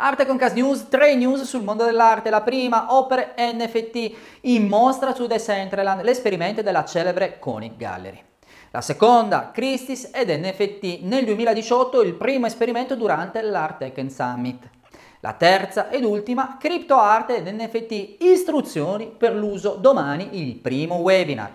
Arte con Cas News, tre news sul mondo dell'arte. La prima, opere NFT in mostra su Decentraland, l'esperimento della celebre Koenig Gallery. La seconda, Christie's ed NFT, nel 2018 il primo esperimento durante l'Art Tech Summit. La terza ed ultima, Crypto Art ed NFT, istruzioni per l'uso domani, il primo webinar.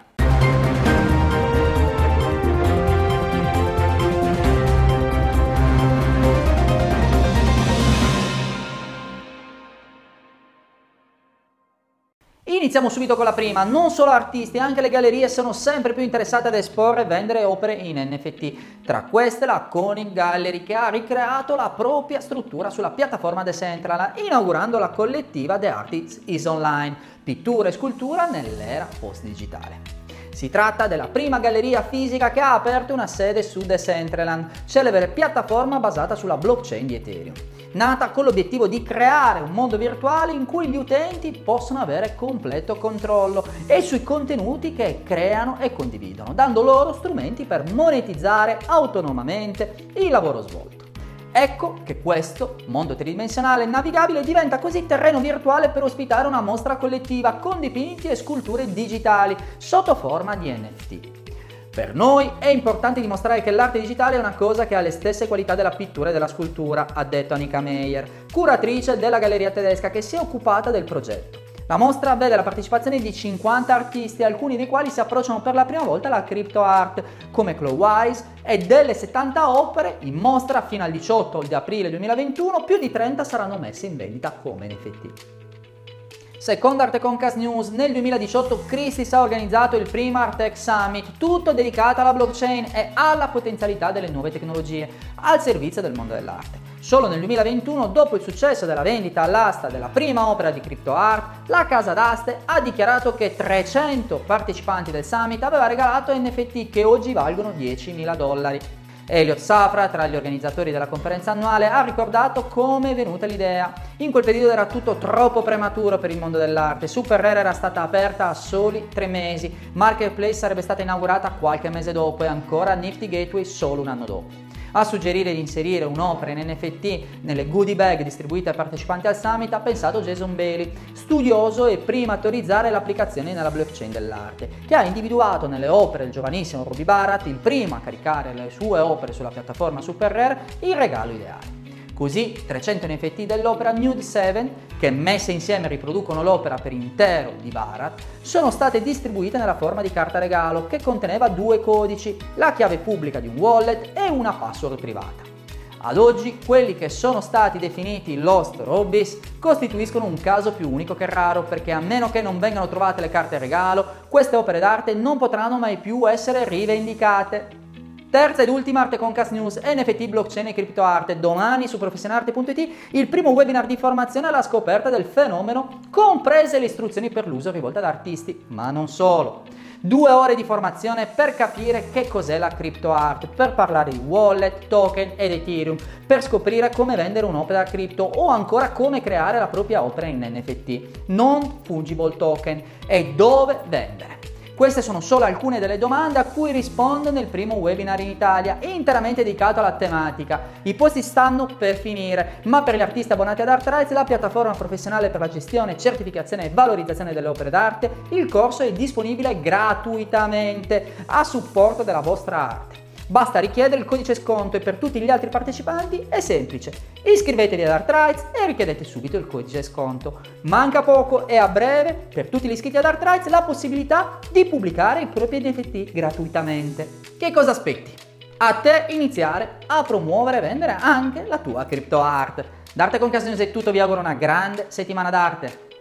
Iniziamo subito con la prima. Non solo artisti, anche le gallerie sono sempre più interessate ad esporre e vendere opere in NFT. Tra queste la Koenig Gallery che ha ricreato la propria struttura sulla piattaforma Decentraland, inaugurando la collettiva The Artist is Online, pittura e scultura nell'era post-digitale. Si tratta della prima galleria fisica che ha aperto una sede su Decentraland, celebre piattaforma basata sulla blockchain di Ethereum nata con l'obiettivo di creare un mondo virtuale in cui gli utenti possono avere completo controllo e sui contenuti che creano e condividono, dando loro strumenti per monetizzare autonomamente il lavoro svolto. Ecco che questo mondo tridimensionale navigabile diventa così terreno virtuale per ospitare una mostra collettiva con dipinti e sculture digitali sotto forma di NFT. Per noi è importante dimostrare che l'arte digitale è una cosa che ha le stesse qualità della pittura e della scultura, ha detto Annika Meyer, curatrice della galleria tedesca che si è occupata del progetto. La mostra vede la partecipazione di 50 artisti, alcuni dei quali si approcciano per la prima volta alla crypto art, come Chloe Wise, e delle 70 opere in mostra fino al 18 di aprile 2021, più di 30 saranno messe in vendita come NFT. Secondo Arte Concast News, nel 2018 Christie's ha organizzato il primo Artec Summit, tutto dedicato alla blockchain e alla potenzialità delle nuove tecnologie al servizio del mondo dell'arte. Solo nel 2021, dopo il successo della vendita all'asta della prima opera di crypto art, la casa d'aste ha dichiarato che 300 partecipanti del summit aveva regalato NFT che oggi valgono 10.000 dollari. Elliot Safra, tra gli organizzatori della conferenza annuale, ha ricordato come è venuta l'idea. In quel periodo era tutto troppo prematuro per il mondo dell'arte, Super Rare era stata aperta a soli tre mesi, Marketplace sarebbe stata inaugurata qualche mese dopo e ancora Nifty Gateway solo un anno dopo a suggerire di inserire un'opera in NFT nelle goodie bag distribuite ai partecipanti al summit ha pensato Jason Bailey, studioso e prima a teorizzare l'applicazione nella blockchain dell'arte, che ha individuato nelle opere del giovanissimo Ruby Barat, il primo a caricare le sue opere sulla piattaforma Super Rare, il regalo ideale. Così 300 NFT dell'opera Nude 7, che messe insieme riproducono l'opera per intero di Barat, sono state distribuite nella forma di carta regalo che conteneva due codici, la chiave pubblica di un wallet e una password privata. Ad oggi quelli che sono stati definiti Lost Robbies costituiscono un caso più unico che raro perché a meno che non vengano trovate le carte regalo, queste opere d'arte non potranno mai più essere rivendicate. Terza ed ultima Arte Concast News, NFT, blockchain e criptoarte. Domani su professionarte.it il primo webinar di formazione alla scoperta del fenomeno, comprese le istruzioni per l'uso rivolte ad artisti, ma non solo. Due ore di formazione per capire che cos'è la crypto art, per parlare di wallet, token ed Ethereum, per scoprire come vendere un'opera cripto o ancora come creare la propria opera in NFT, non fungible token, e dove vendere. Queste sono solo alcune delle domande a cui rispondo nel primo webinar in Italia, interamente dedicato alla tematica. I posti stanno per finire, ma per gli artisti abbonati ad ArtRights, la piattaforma professionale per la gestione, certificazione e valorizzazione delle opere d'arte, il corso è disponibile gratuitamente a supporto della vostra arte. Basta richiedere il codice sconto e per tutti gli altri partecipanti è semplice. Iscrivetevi ad ArtRights e richiedete subito il codice sconto. Manca poco e a breve, per tutti gli iscritti ad ArtRights, la possibilità di pubblicare i propri NFT gratuitamente. Che cosa aspetti? A te iniziare a promuovere e vendere anche la tua crypto art. D'arte con Casino è tutto, vi auguro una grande settimana d'arte.